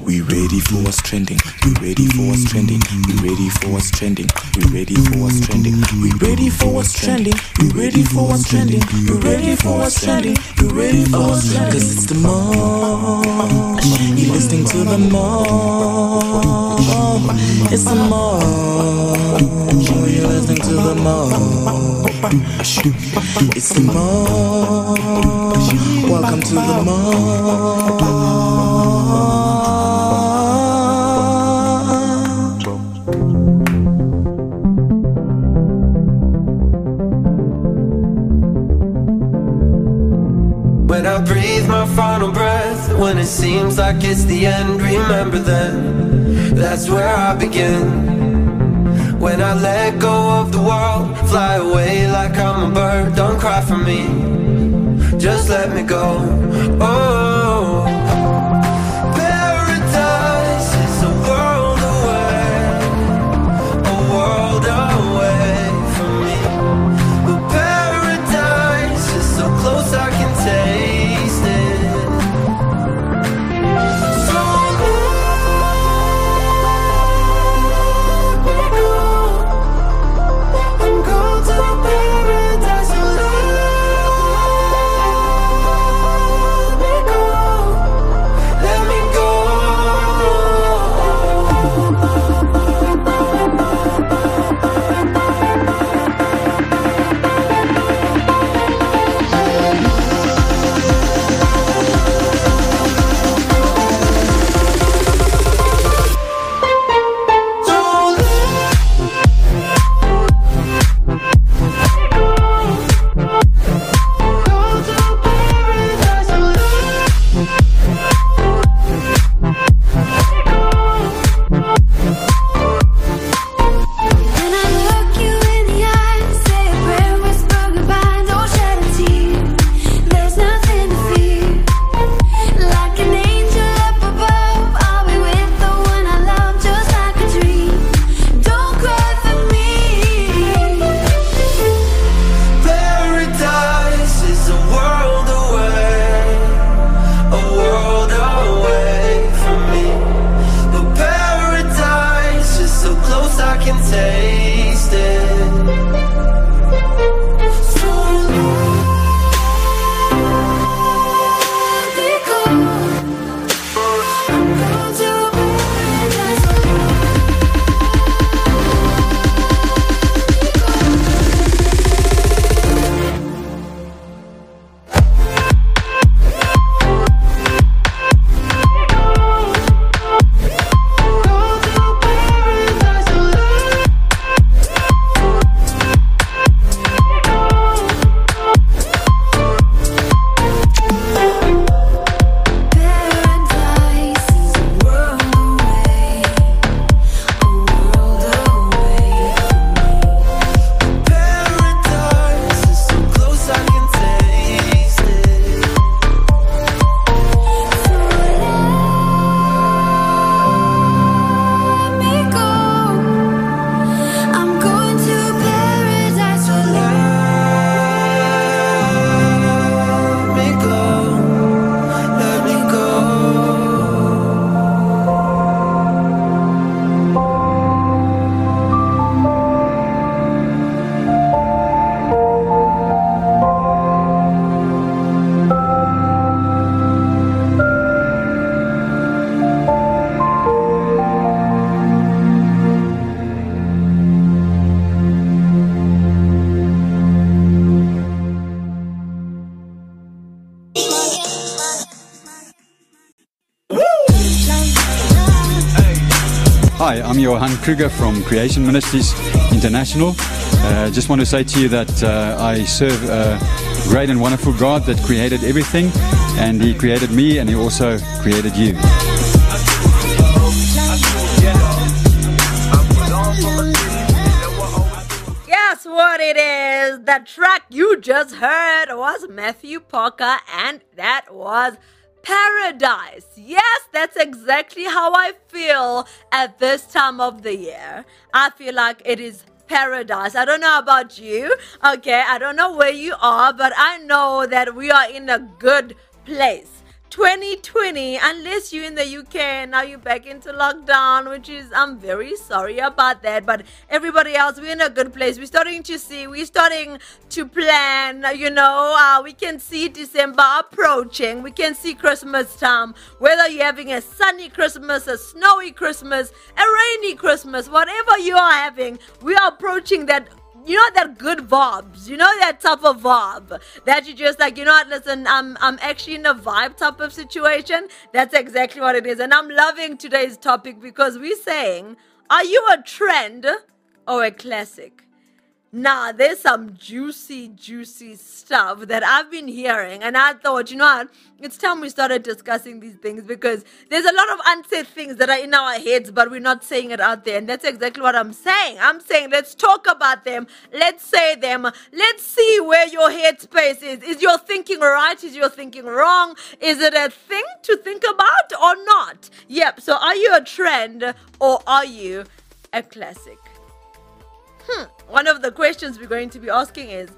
We ready for what's trending. We ready for what's trending. We ready for what's trending. We ready for what's trending. We ready for what's trending. We ready for what's trending. We ready for what's trending. We ready for what's trending. Cause it's the most. You listening to the most. It's the most. You're listening to the most. It's the most. Welcome to the most. Seems like it's the end, remember then, that's where I begin. When I let go of the world, fly away like I'm a bird, don't cry for me, just let me go. Oh, Johan Kruger from Creation Ministries International. Uh, just want to say to you that uh, I serve a great and wonderful God that created everything, and He created me, and He also created you. Guess what it is? The track you just heard was Matthew Parker, and that was Paradise. Yes, that's exactly how I feel at this time of the year. I feel like it is paradise. I don't know about you. Okay, I don't know where you are, but I know that we are in a good place. 2020, unless you're in the UK now you're back into lockdown, which is, I'm very sorry about that. But everybody else, we're in a good place. We're starting to see, we're starting to plan, you know, uh, we can see December approaching. We can see Christmas time, whether you're having a sunny Christmas, a snowy Christmas, a rainy Christmas, whatever you are having, we are approaching that you know that good vibes, you know that type of vibe that you just like, you know what, listen, I'm I'm actually in a vibe type of situation. That's exactly what it is. And I'm loving today's topic because we're saying, are you a trend or a classic? Nah, there's some juicy, juicy stuff that I've been hearing, and I thought, you know what? It's time we started discussing these things because there's a lot of unsaid things that are in our heads, but we're not saying it out there, and that's exactly what I'm saying. I'm saying let's talk about them, let's say them, let's see where your headspace is. Is your thinking right? Is your thinking wrong? Is it a thing to think about or not? Yep. So, are you a trend or are you a classic? Hmm. One of the questions we're going to be asking is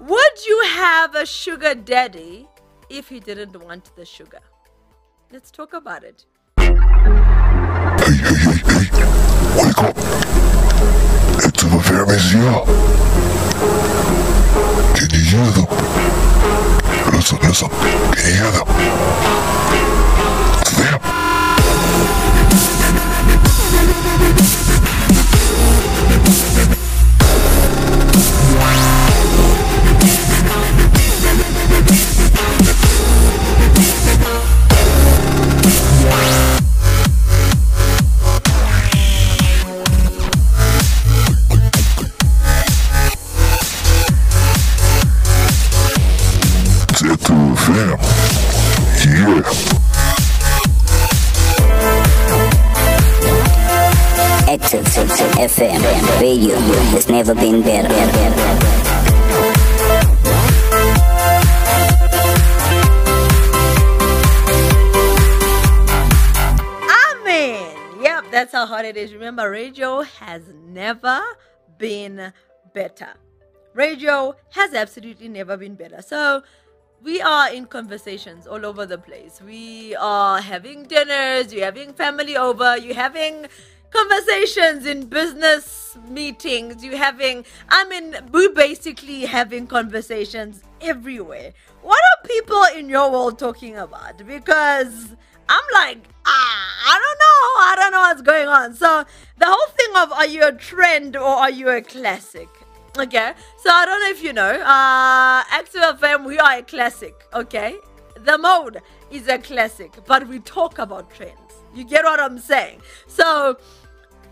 Would you have a sugar daddy if he didn't want the sugar? Let's talk about it. Hey, hey, hey, hey. Wake up. It's the fairies here. Can you hear them? Listen, listen. Can you hear them? It's them. Radio has never been better. Amen. Yep, that's how hot it is. Remember, radio has never been better. Radio has absolutely never been better. So, we are in conversations all over the place. We are having dinners, you're having family over, you're having conversations in business meetings, you're having, I mean, we're basically having conversations everywhere. What are people in your world talking about? Because I'm like, ah, I don't know. I don't know what's going on. So, the whole thing of are you a trend or are you a classic? Okay, so I don't know if you know, uh, Active FM, we are a classic, okay? The mode is a classic, but we talk about trends. You get what I'm saying? So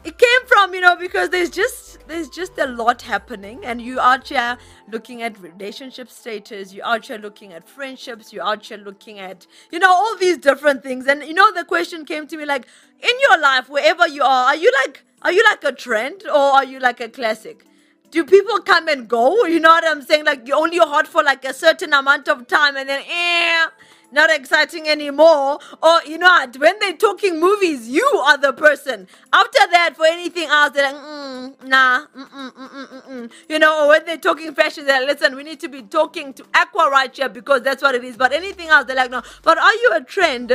it came from, you know, because there's just there's just a lot happening, and you out here looking at relationship status, you out here looking at friendships, you out here looking at, you know, all these different things. And you know, the question came to me like, in your life, wherever you are, are you like are you like a trend or are you like a classic? do people come and go? You know what I'm saying? Like you're only hot for like a certain amount of time and then eh, not exciting anymore. Or you know what? When they're talking movies, you are the person. After that, for anything else, they're like, mm, nah, mm, mm, mm, mm, mm, mm. you know. Or when they're talking fashion, they're like, listen, we need to be talking to Aqua right here because that's what it is. But anything else, they're like, no. But are you a trend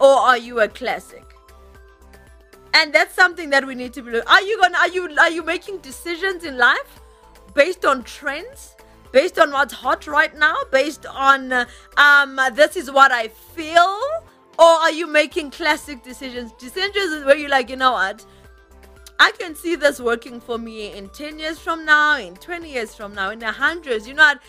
or are you a classic? and that's something that we need to be. Are you gonna are you are you making decisions in life based on trends? Based on what's hot right now, based on uh, um this is what I feel, or are you making classic decisions? Decisions is where you're like, you know what, I can see this working for me in 10 years from now, in 20 years from now, in a hundreds. You know what?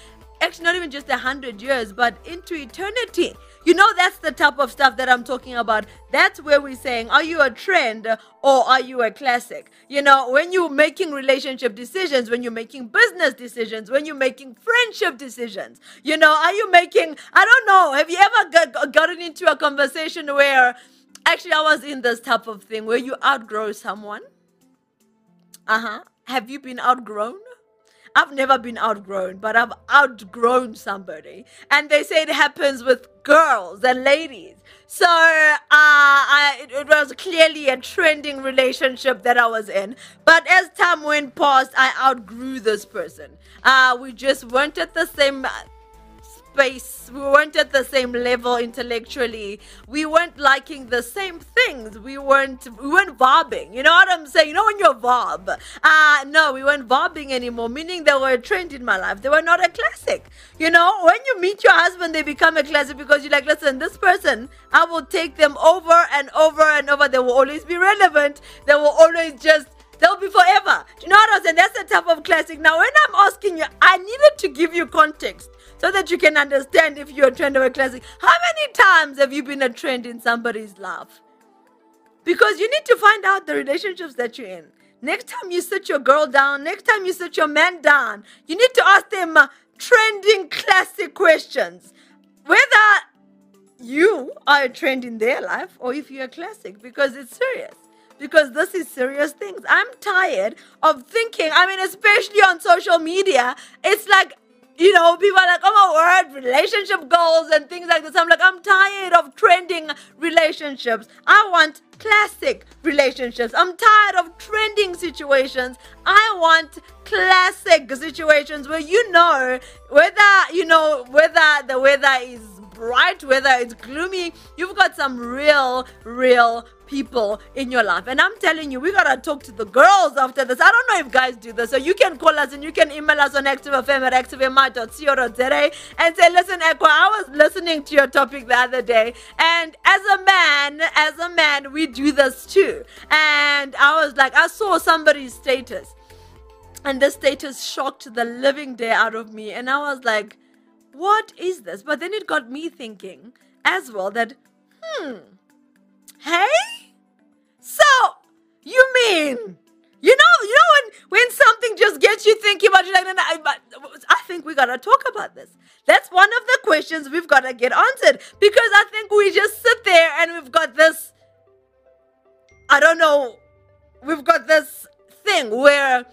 Actually, not even just a hundred years, but into eternity. You know, that's the type of stuff that I'm talking about. That's where we're saying, are you a trend or are you a classic? You know, when you're making relationship decisions, when you're making business decisions, when you're making friendship decisions, you know, are you making, I don't know, have you ever got, gotten into a conversation where actually I was in this type of thing where you outgrow someone? Uh huh. Have you been outgrown? I've never been outgrown, but I've outgrown somebody. And they say it happens with girls and ladies. So uh, I, it, was clearly a trending relationship that I was in. But as time went past, I outgrew this person. Uh, we just weren't at the same space. We weren't at the same level intellectually. We weren't liking the same things. We weren't we weren't vibing. You know what I'm saying? You know when you're vibe. Uh no, we weren't vibing anymore, meaning they were a trend in my life. They were not a classic. You know, when you meet your husband, they become a classic because you're like, listen, this person, I will take them over and over and over. They will always be relevant. They will always just They'll be forever. Do you know what I'm saying? That's the type of classic. Now, when I'm asking you, I needed to give you context so that you can understand if you're a trend or a classic. How many times have you been a trend in somebody's life? Because you need to find out the relationships that you're in. Next time you sit your girl down, next time you sit your man down, you need to ask them uh, trending classic questions. Whether you are a trend in their life or if you're a classic, because it's serious. Because this is serious things. I'm tired of thinking, I mean, especially on social media, it's like you know, people are like, oh my word, relationship goals and things like this. I'm like, I'm tired of trending relationships. I want classic relationships. I'm tired of trending situations. I want classic situations where you know whether, you know, whether the weather is bright, whether it's gloomy, you've got some real, real people in your life. And I'm telling you, we gotta talk to the girls after this. I don't know if guys do this. So you can call us and you can email us on activefm at activemi.co.za and say, listen, Aqua, I was listening to your topic the other day. And as a man, as a man, we do this too. And I was like, I saw somebody's status. And the status shocked the living day out of me. And I was like, what is this? But then it got me thinking as well that, hmm, hey? So, you mean, you know, you know when, when something just gets you thinking about, you like, no, no, I, but I think we gotta talk about this. That's one of the questions we've gotta get answered because I think we just sit there and we've got this, I don't know, we've got this thing where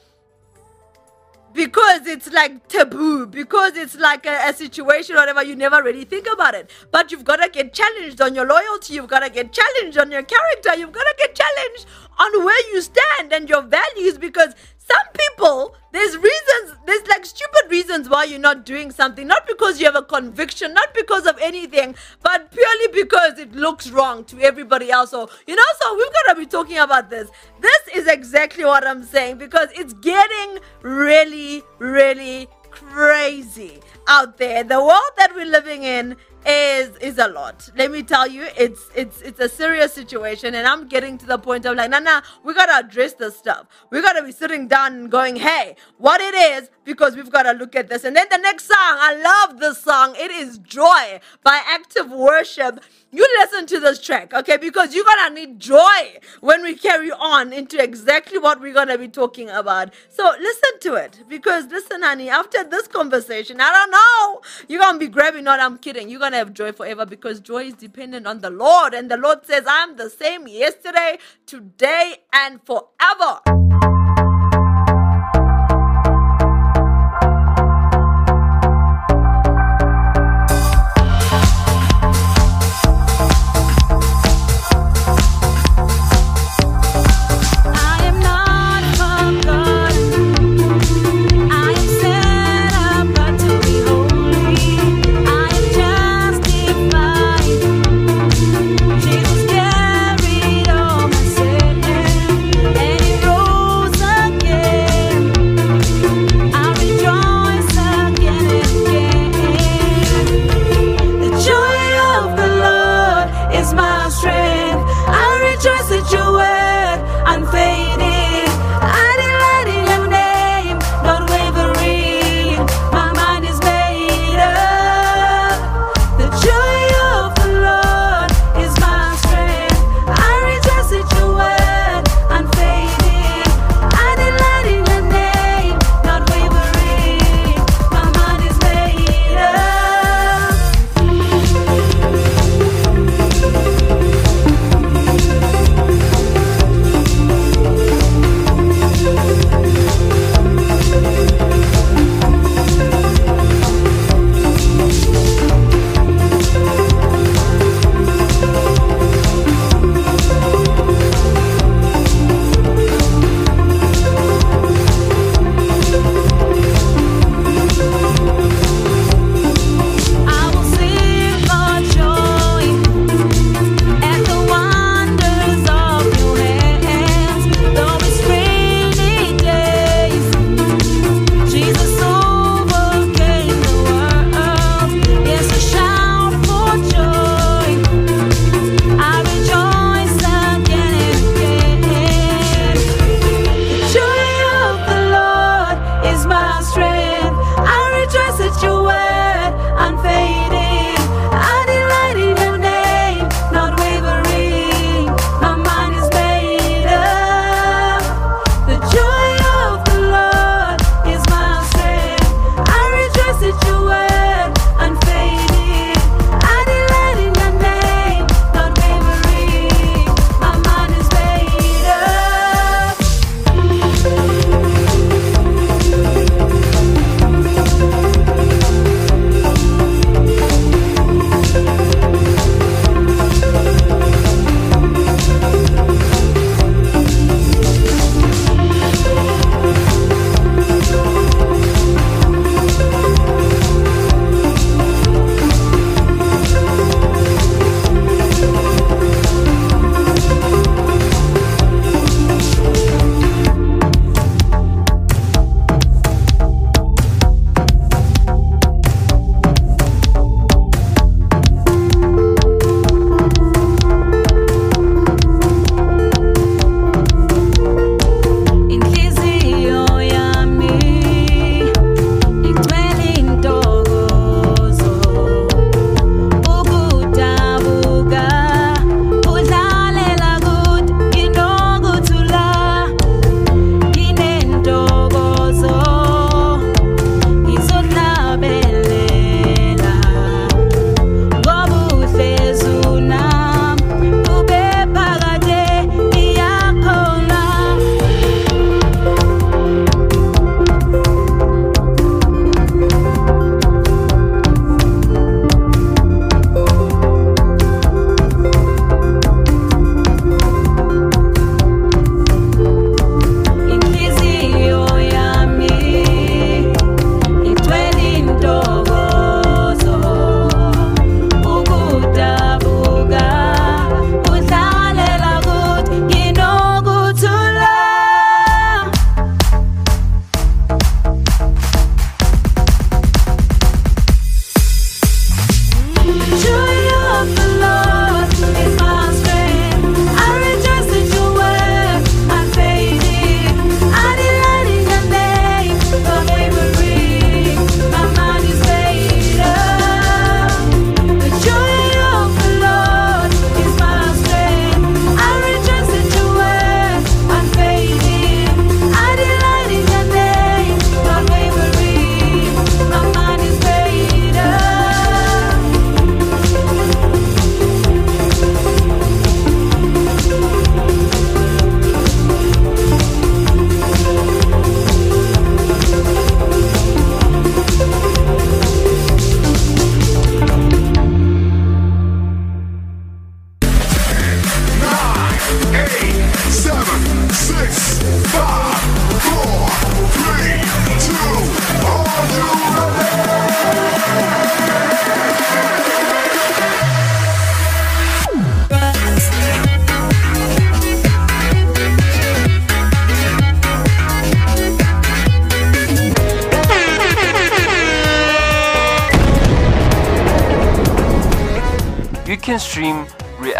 because it's like taboo, because it's like a, a situation, whatever, you never really think about it. But you've got to get challenged on your loyalty, you've got to get challenged on your character, you've got to get challenged on where you stand and your values because some people, there's reasons, there's like stupid reasons why you're not doing something. Not because you have a conviction, not because of anything, but purely because it looks wrong to everybody else. So, you know, so we've got to be talking about this. This is exactly what I'm saying because it's getting really, really crazy out there. The world that we're living in is is a lot. Let me tell you, it's it's it's a serious situation, and I'm getting to the point of like, nah, nah, we gotta address this stuff. We gotta be sitting down and going, hey, what it is, because we've gotta look at this. And then the next song, I love this song. It is Joy by Active Worship. You listen to this track, okay? Because you're gonna need joy when we carry on into exactly what we're gonna be talking about. So listen to it. Because listen, honey, after this conversation, I don't know. You're gonna be grabbing not I'm kidding. You're gonna have joy forever because joy is dependent on the Lord. And the Lord says, I'm the same yesterday, today, and forever.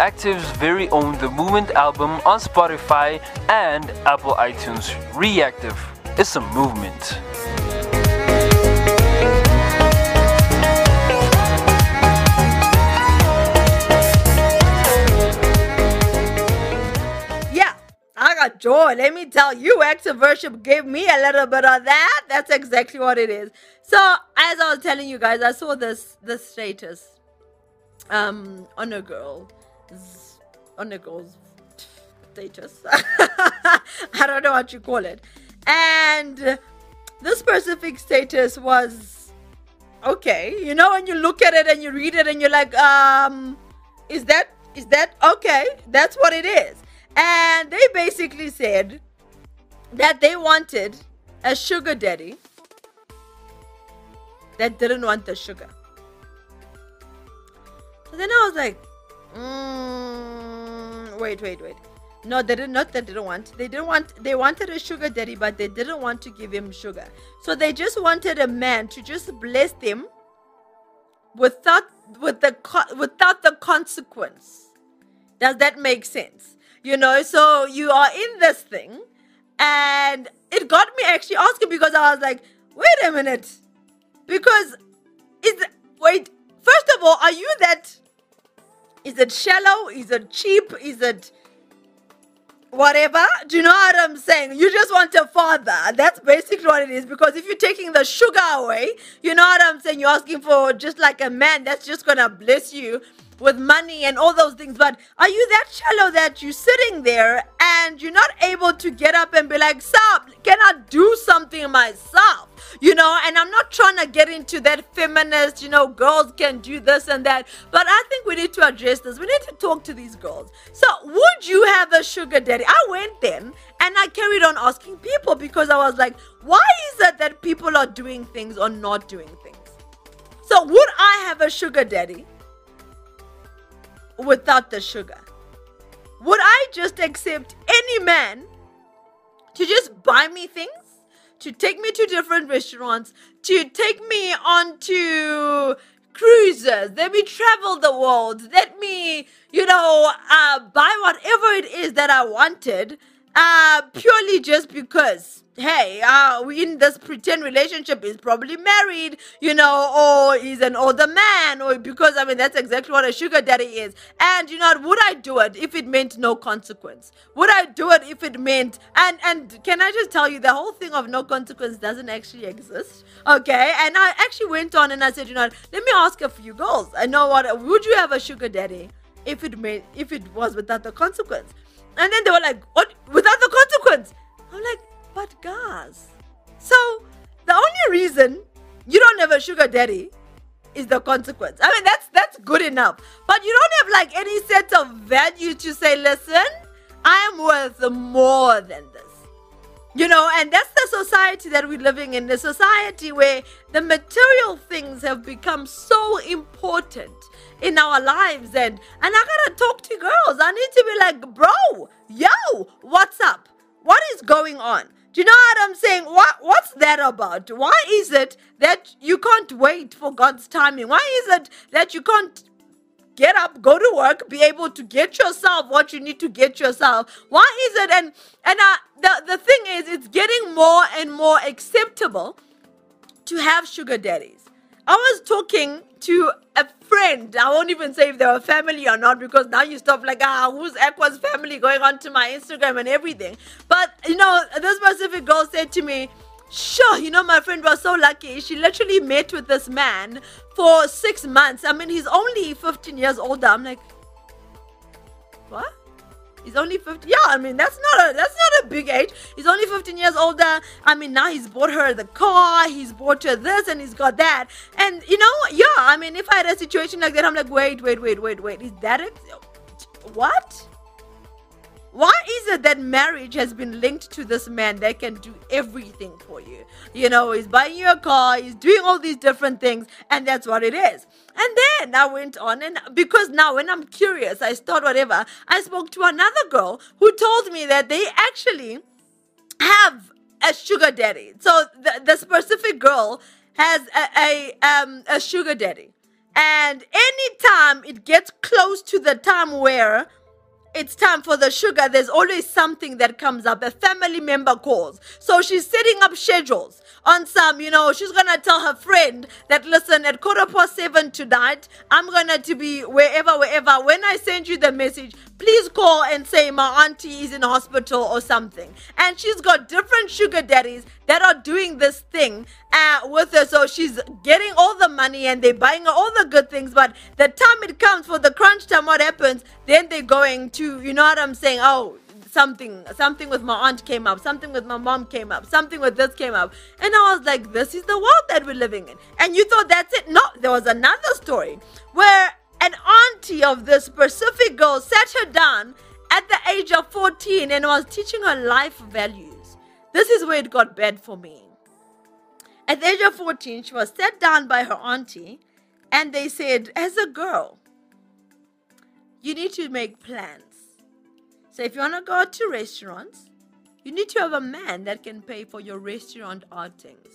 Reactive's very own The Movement album on Spotify and Apple iTunes. Reactive is a movement. Yeah, I got joy. Let me tell you, active worship gave me a little bit of that. That's exactly what it is. So, as I was telling you guys, I saw this this status um on a girl on a girl's status. I don't know what you call it. And this specific status was okay. You know, when you look at it and you read it and you're like, um, is that is that okay? That's what it is. And they basically said that they wanted a sugar daddy that didn't want the sugar. So then I was like, mm, wait, wait, wait. No, they did not. They didn't want. They didn't want. They wanted a sugar daddy, but they didn't want to give him sugar. So they just wanted a man to just bless them without with the without the consequence. Does that make sense? You know. So you are in this thing, and it got me actually asking because I was like, wait a minute, because is wait. First of all, are you that? Is it shallow? Is it cheap? Is it whatever. Do you know what I'm saying? You just want a father. That's basically what it is. Because if you're taking the sugar away, you know what I'm saying? You're asking for just like a man that's just gonna bless you with money and all those things. But are you that shallow that you're sitting there and you're not able to get up and be like, Stop, can I do something myself? You know, and I'm not trying to get into that feminist, you know, girls can do this and that. But I think we need to address this. We need to talk to these girls. So, would you have a sugar daddy? I went then and I carried on asking people because I was like, why is it that people are doing things or not doing things? So, would I have a sugar daddy without the sugar? Would I just accept any man to just buy me things, to take me to different restaurants, to take me onto cruises, let me travel the world, let me, you know, uh, buy whatever it is that I wanted, uh, purely just because, hey, uh, we in this pretend relationship is probably married, you know, or he's an older man, or because, I mean, that's exactly what a sugar daddy is. And, you know, would I do it if it meant no consequence? Would I do it if it meant, and, and can I just tell you, the whole thing of no consequence doesn't actually exist, okay? And I actually went on and I said, you know, let me ask a few girls. I know what, would you have a sugar daddy if it made, if it was without the consequence? And then they were like, what? Without the consequence? I'm like, but guys. So the only reason you don't have a sugar daddy is the consequence. I mean, that's that's good enough. But you don't have like any sense of value to say, listen, I am worth more than this. You know, and that's the society that we're living in, the society where the material things have become so important in our lives. And and I gotta talk to girls. I need to be like, bro, yo, what's up? What is going on? Do you know what I'm saying? What what's that about? Why is it that you can't wait for God's timing? Why is it that you can't get up, go to work, be able to get yourself what you need to get yourself. Why is it? And and uh, the the thing is, it's getting more and more acceptable to have sugar daddies. I was talking to a friend. I won't even say if they were family or not because now you stop like ah whose who's Aqua's family going on to my Instagram and everything. But you know, this specific girl said to me. Sure, you know, my friend was so lucky. She literally met with this man for six months. I mean, he's only 15 years older. I'm like, what? He's only 15. Yeah, I mean, that's not a that's not a big age. He's only 15 years older. I mean, now he's bought her the car, he's bought her this, and he's got that. And you know, yeah, I mean, if I had a situation like that, I'm like, wait, wait, wait, wait, wait. Is that it? What? Why is it that marriage has been linked to this man that can do everything for you? You know, he's buying you a car, he's doing all these different things, and that's what it is. And then I went on, and because now when I'm curious, I start whatever, I spoke to another girl who told me that they actually have a sugar daddy. So the, the specific girl has a, a um a sugar daddy. And anytime it gets close to the time where it's time for the sugar, there's always something that comes up. A family member calls. So she's setting up schedules on some, you know, she's gonna tell her friend that listen, at quarter past seven tonight, I'm gonna to be wherever, wherever. When I send you the message, please call and say my auntie is in hospital or something. And she's got different sugar daddies that are doing this thing uh, with her. So she's getting all the money and they're buying all the good things. But the time it comes for the crunch time, what happens? Then they're going to, you know what I'm saying? Oh, something something with my aunt came up something with my mom came up something with this came up. And i was like this is the world that we're living in. And you thought that's it? No there was another story where an auntie of this specific girl sat her down at the age of 14 and was teaching her life values. This is where it got bad for me. At the age of 14 she was sat down by her auntie and they said as a girl you need to make plans so if you want to go to restaurants, you need to have a man that can pay for your restaurant outings.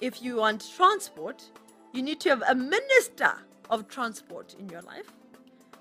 If you want transport, you need to have a minister of transport in your life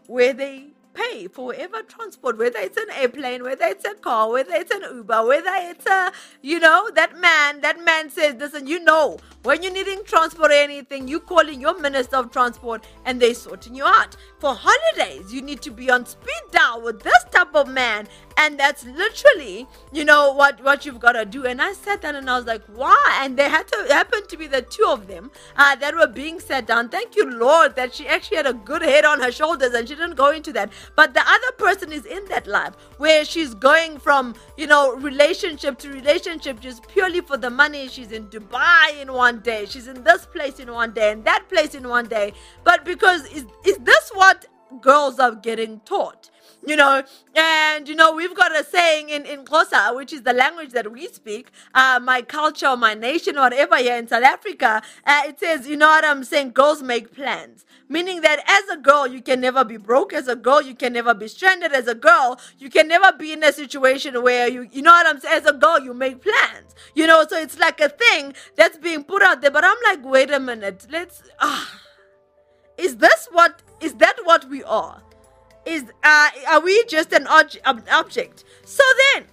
where they pay for whatever transport, whether it's an airplane, whether it's a car, whether it's an Uber, whether it's a, you know, that man, that man says, listen, you know, when you're needing transport or anything, you calling your minister of transport and they sorting you out. For holidays, you need to be on speed dial with this type of man. And that's literally, you know, what, what you've got to do. And I sat down and I was like, why? And they had to happen to be the two of them uh, that were being sat down. Thank you, Lord, that she actually had a good head on her shoulders and she didn't go into that. But the other person is in that life where she's going from, you know, relationship to relationship just purely for the money. She's in Dubai in one day, she's in this place in one day, and that place in one day. But because is, is this what girls are getting taught? You know and you know we've got a saying in in Xhosa, which is the language that we speak uh, my culture my nation whatever here in south africa uh, it says you know what i'm saying? Girls make plans. Meaning that as a girl you can never be broke. As a girl you can never be stranded. As a girl you can never be in a situation where you you know what i'm saying? As a girl you make plans you know? So it's like a thing that's being put out there. But i'm like wait a minute. Let's ah is this what is that what we are is uh, are we just an ob- object so then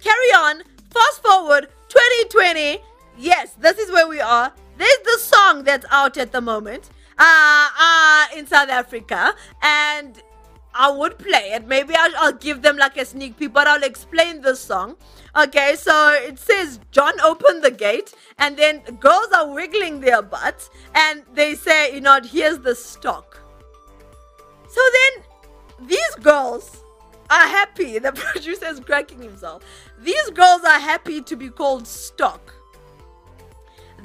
carry on fast forward 2020 yes this is where we are there's the song that's out at the moment uh, uh in south africa and I would play it. Maybe I'll, I'll give them like a sneak peek, but I'll explain the song. Okay, so it says John opened the gate, and then girls are wiggling their butts, and they say, you know, here's the stock. So then these girls are happy. The producer is cracking himself. These girls are happy to be called stock.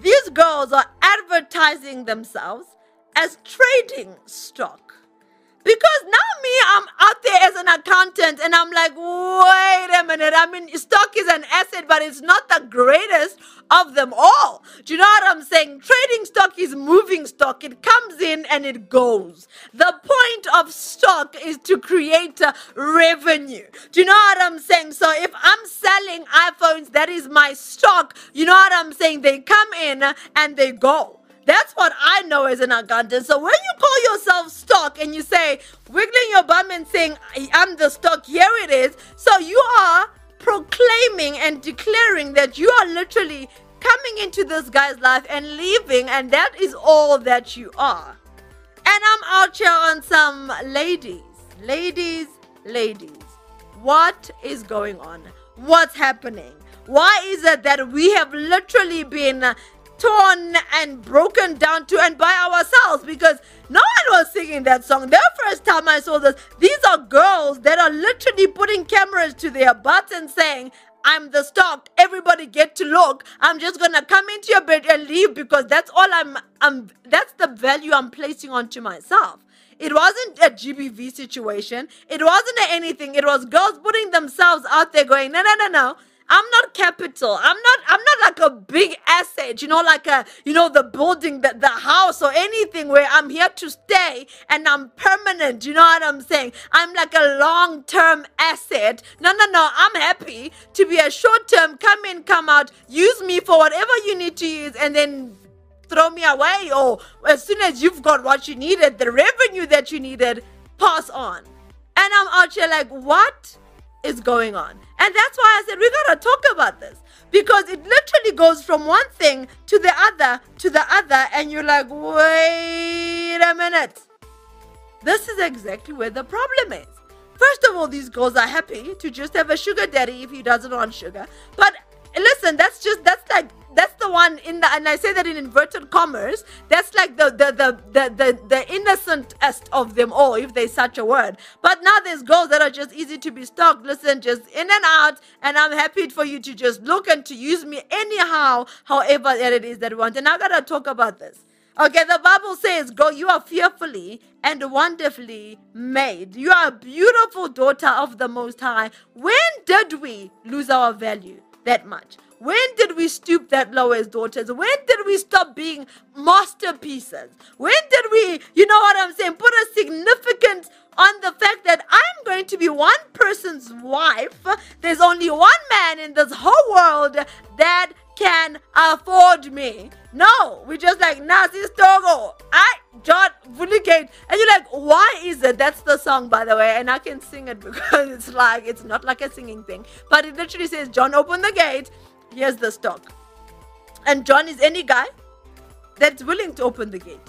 These girls are advertising themselves as trading stock. Because now me, I'm out there as an accountant and I'm like, wait a minute. I mean, stock is an asset, but it's not the greatest of them all. Do you know what I'm saying? Trading stock is moving stock. It comes in and it goes. The point of stock is to create revenue. Do you know what I'm saying? So if I'm selling iPhones, that is my stock. You know what I'm saying? They come in and they go. That's what I know as an accountant. So when you call yourself stock and you say, wiggling your bum and saying, I'm the stock, here it is. So you are proclaiming and declaring that you are literally coming into this guy's life and leaving, and that is all that you are. And I'm out here on some ladies, ladies, ladies. What is going on? What's happening? Why is it that we have literally been torn and broken down to and by ourselves because no one was singing that song. The first time I saw this, these are girls that are literally putting cameras to their butts and saying, I'm the stock. Everybody get to look. I'm just gonna come into your bed and leave because that's all I'm I'm that's the value I'm placing onto myself. It wasn't a GBV situation. It wasn't anything. It was girls putting themselves out there going, no, no, no, no. I'm not capital. I'm not I'm not like a big asset, you know, like a you know, the building, the, the house or anything where I'm here to stay and I'm permanent. You know what I'm saying? I'm like a long-term asset. No, no, no. I'm happy to be a short-term, come in, come out, use me for whatever you need to use, and then throw me away, or as soon as you've got what you needed, the revenue that you needed, pass on. And I'm out here like, what is going on? And that's why I said we gotta talk about this because it literally goes from one thing to the other to the other, and you're like, wait a minute. This is exactly where the problem is. First of all, these girls are happy to just have a sugar daddy if he doesn't want sugar. But listen, that's just that's like that's the one in the and I say that in inverted commas. That's like the the the the the, the innocentest of them all, if there's such a word. But now there's girls that are just easy to be stalked. Listen, just in and out, and I'm happy for you to just look and to use me anyhow, however that it is that you want. And I gotta talk about this. Okay, the Bible says, Go, you are fearfully and wonderfully made. You are a beautiful daughter of the Most High. When did we lose our value that much? When did we stoop that low as daughters? When did we stop being masterpieces? When did we, you know what I'm saying, put a significance on the fact that I'm going to be one person's wife? There's only one man in this whole world that can afford me. No, we just like Nazi Togo. I John Vuli Gate. And you're like, why is it? That's the song, by the way, and I can sing it because it's like it's not like a singing thing. But it literally says, John, open the gate. Here's the stock. And John is any guy that's willing to open the gate.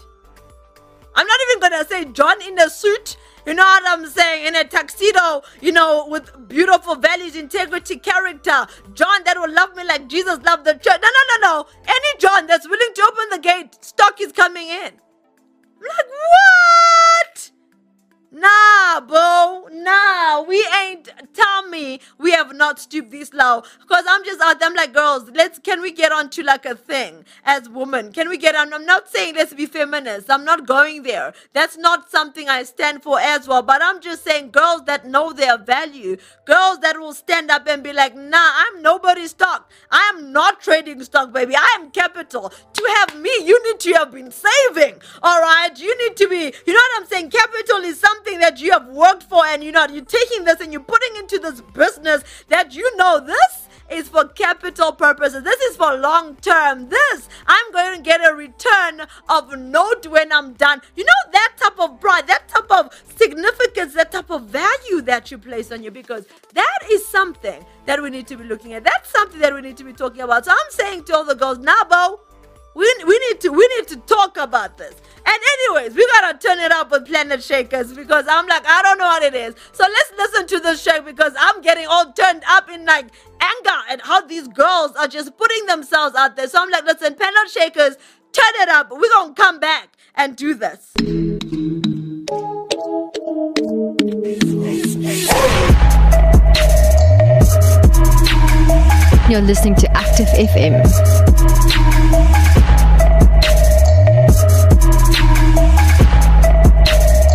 I'm not even gonna say John in a suit, you know what I'm saying, in a tuxedo, you know, with beautiful values, integrity, character. John that will love me like Jesus loved the church. No, no, no, no. Any John that's willing to open the gate, stock is coming in. I'm like, what? Nah, bro. Nah, we ain't. Me we have not stooped this low. Cause I'm just out. there. I'm like, girls, let's. Can we get on to like a thing as women? Can we get on? I'm not saying let's be feminists. I'm not going there. That's not something I stand for as well. But I'm just saying, girls that know their value, girls that will stand up and be like, nah, I'm nobody's stock. I am not trading stock, baby. I am capital. To have me, you need to have been saving. All right, you need to be. You know what I'm saying? Capital is something that you have worked for, and you know you're taking this and you're putting into this business that you know this is for capital purposes. This is for long term. This, I'm going to get a return of note when I'm done. You know, that type of pride, that type of significance, that type of value that you place on you, because that is something that we need to be looking at. That's something that we need to be talking about. So I'm saying to all the girls, now, Bo, we, we need to we need to talk about this. And anyways, we gotta turn it up with Planetshakers because I'm like I don't know what it is. So let's listen to this shake because I'm getting all turned up in like anger at how these girls are just putting themselves out there. So I'm like, listen, Planetshakers, turn it up. We're gonna come back and do this. You're listening to Active FM.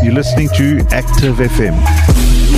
You're listening to Active FM.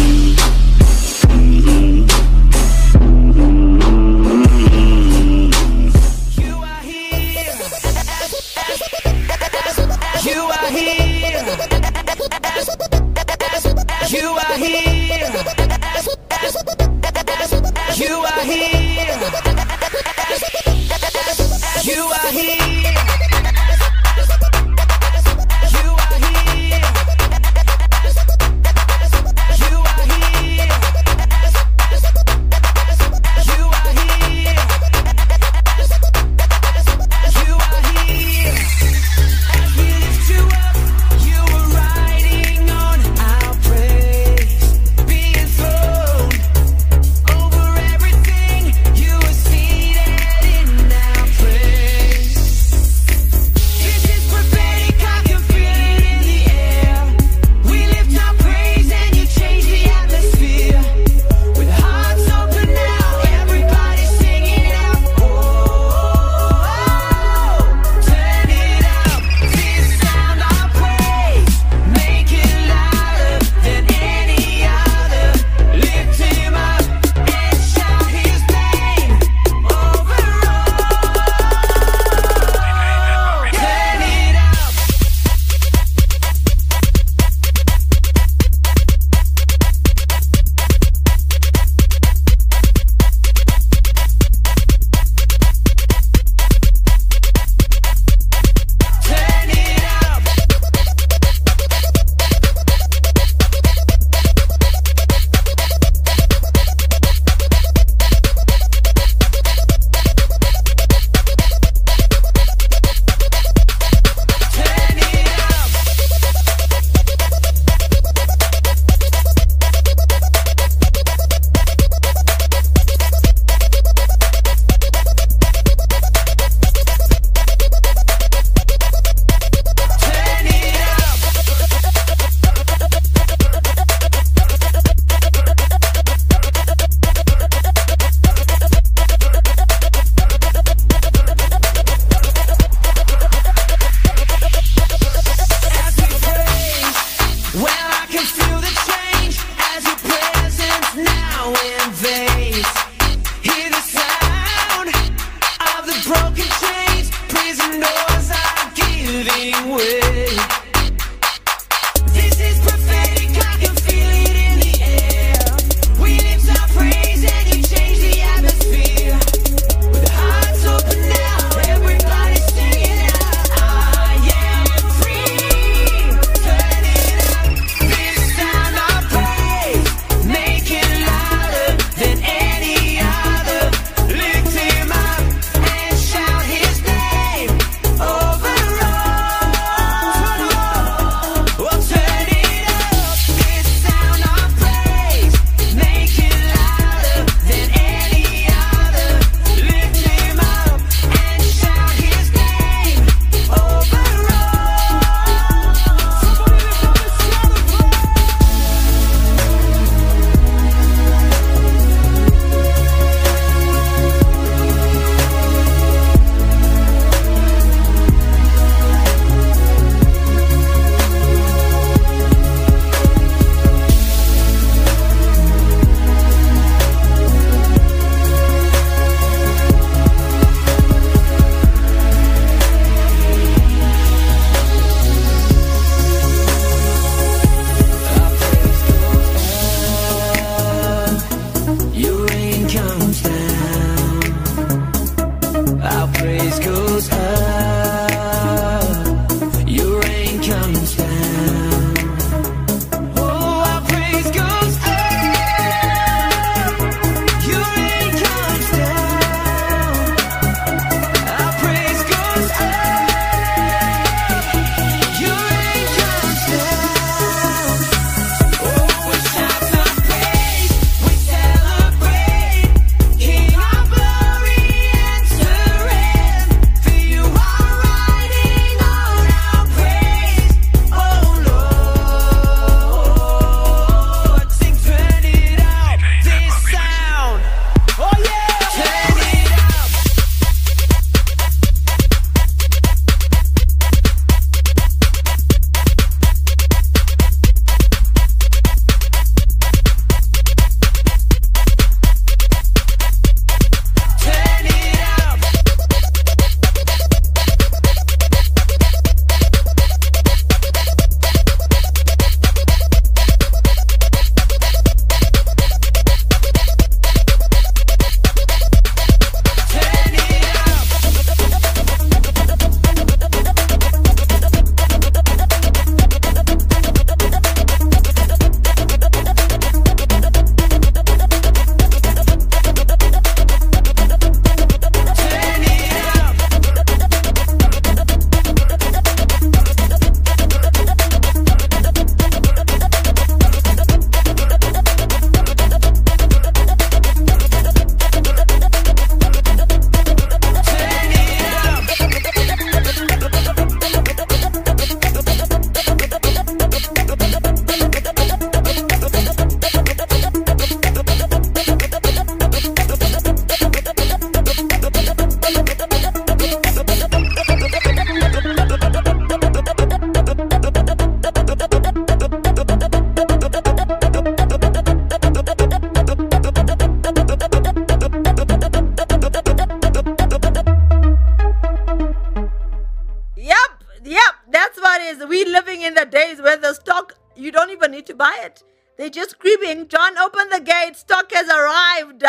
Buy it. They're just screaming, John, open the gate. Stock has arrived.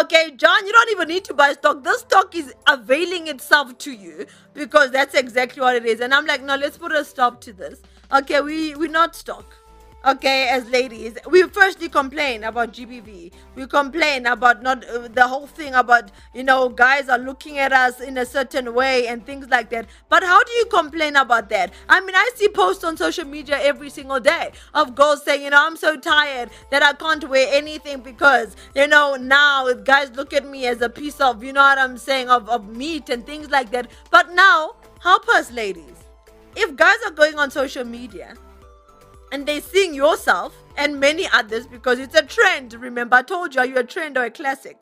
Okay, John, you don't even need to buy stock. This stock is availing itself to you because that's exactly what it is. And I'm like, no, let's put a stop to this. Okay, we we're not stock. Okay, as ladies, we firstly complain about GBV. We complain about not uh, the whole thing about, you know, guys are looking at us in a certain way and things like that. But how do you complain about that? I mean, I see posts on social media every single day of girls saying, you know, I'm so tired that I can't wear anything because, you know, now guys look at me as a piece of, you know what I'm saying, of, of meat and things like that. But now, help us, ladies. If guys are going on social media and they seeing yourself and many others because it's a trend. Remember, I told you, are you a trend or a classic?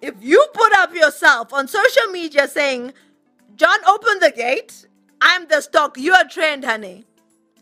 If you put up yourself on social media saying, John, open the gate, I'm the stock, you're a trend, honey.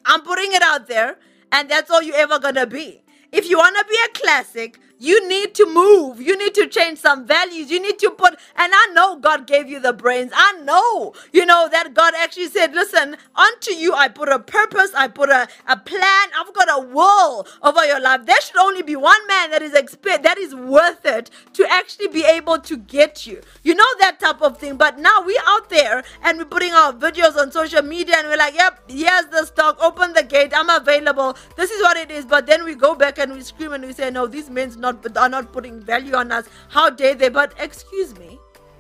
I'm putting it out there, and that's all you ever gonna be. if you want to be a classic, you need to move. You need to change some values. You need to put, and I know God gave you the brains. I know, you know, that God actually said, listen, unto you I put a purpose, I put a, a plan, I've got a will over your life. There should only be one man that is exp- that is worth it to actually be able to get you. You know that type of thing. But now we out there and we're putting our videos on social media and we're like, yep, here's the stock, open the gate, I'm available. This is what it is. But then we go back and we scream and we say, no, these men's not are not putting value on us. How dare they? But excuse me,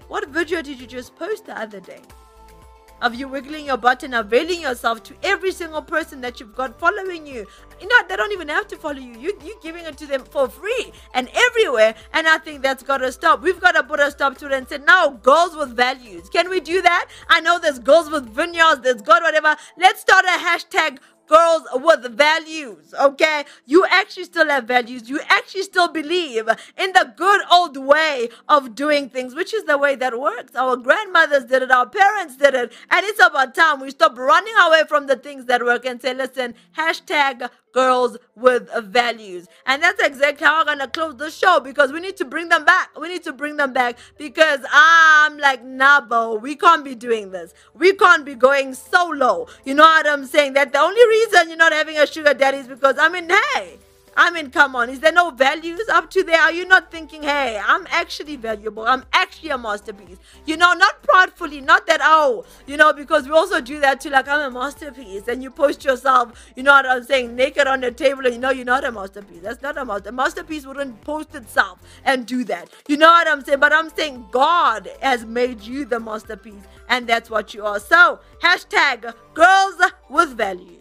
what video did you just post the other day? Of you wiggling your butt and availing yourself to every single person that you've got following you. You know, they don't even have to follow you. you you're giving it to them for free and everywhere. And I think that's got to stop. We've got to put a stop to it and say, now, girls with values. Can we do that? I know there's girls with vineyards, there's God, whatever. Let's start a hashtag girls with values, okay? You actually still have values. You actually still believe in the good old way of doing things, which is the way that works. Our grandmothers did it, our parents did it, and it's about time we stop running away from the things that work and say, listen, hashtag girls with uh, values. And that's exactly how I'm to close the show because we need to bring them back. We need to bring them back because I'm like, nah, we can't be doing this. We can't be going solo. You know what I'm saying? That the only reason you're not having a sugar daddy is because, I mean, hey, I mean, come on, is there no values up to there? Are you not thinking, hey, I'm actually valuable? I'm actually a masterpiece. You know, not proudfully, not that, oh, you know, because we also do that too, like, I'm a masterpiece. And you post yourself, you know what I'm saying, naked on the table, and you know you're not a masterpiece. That's not a masterpiece. A masterpiece wouldn't post itself and do that. You know what I'm saying? But I'm saying God has made you the masterpiece, and that's what you are. So, hashtag girls with values.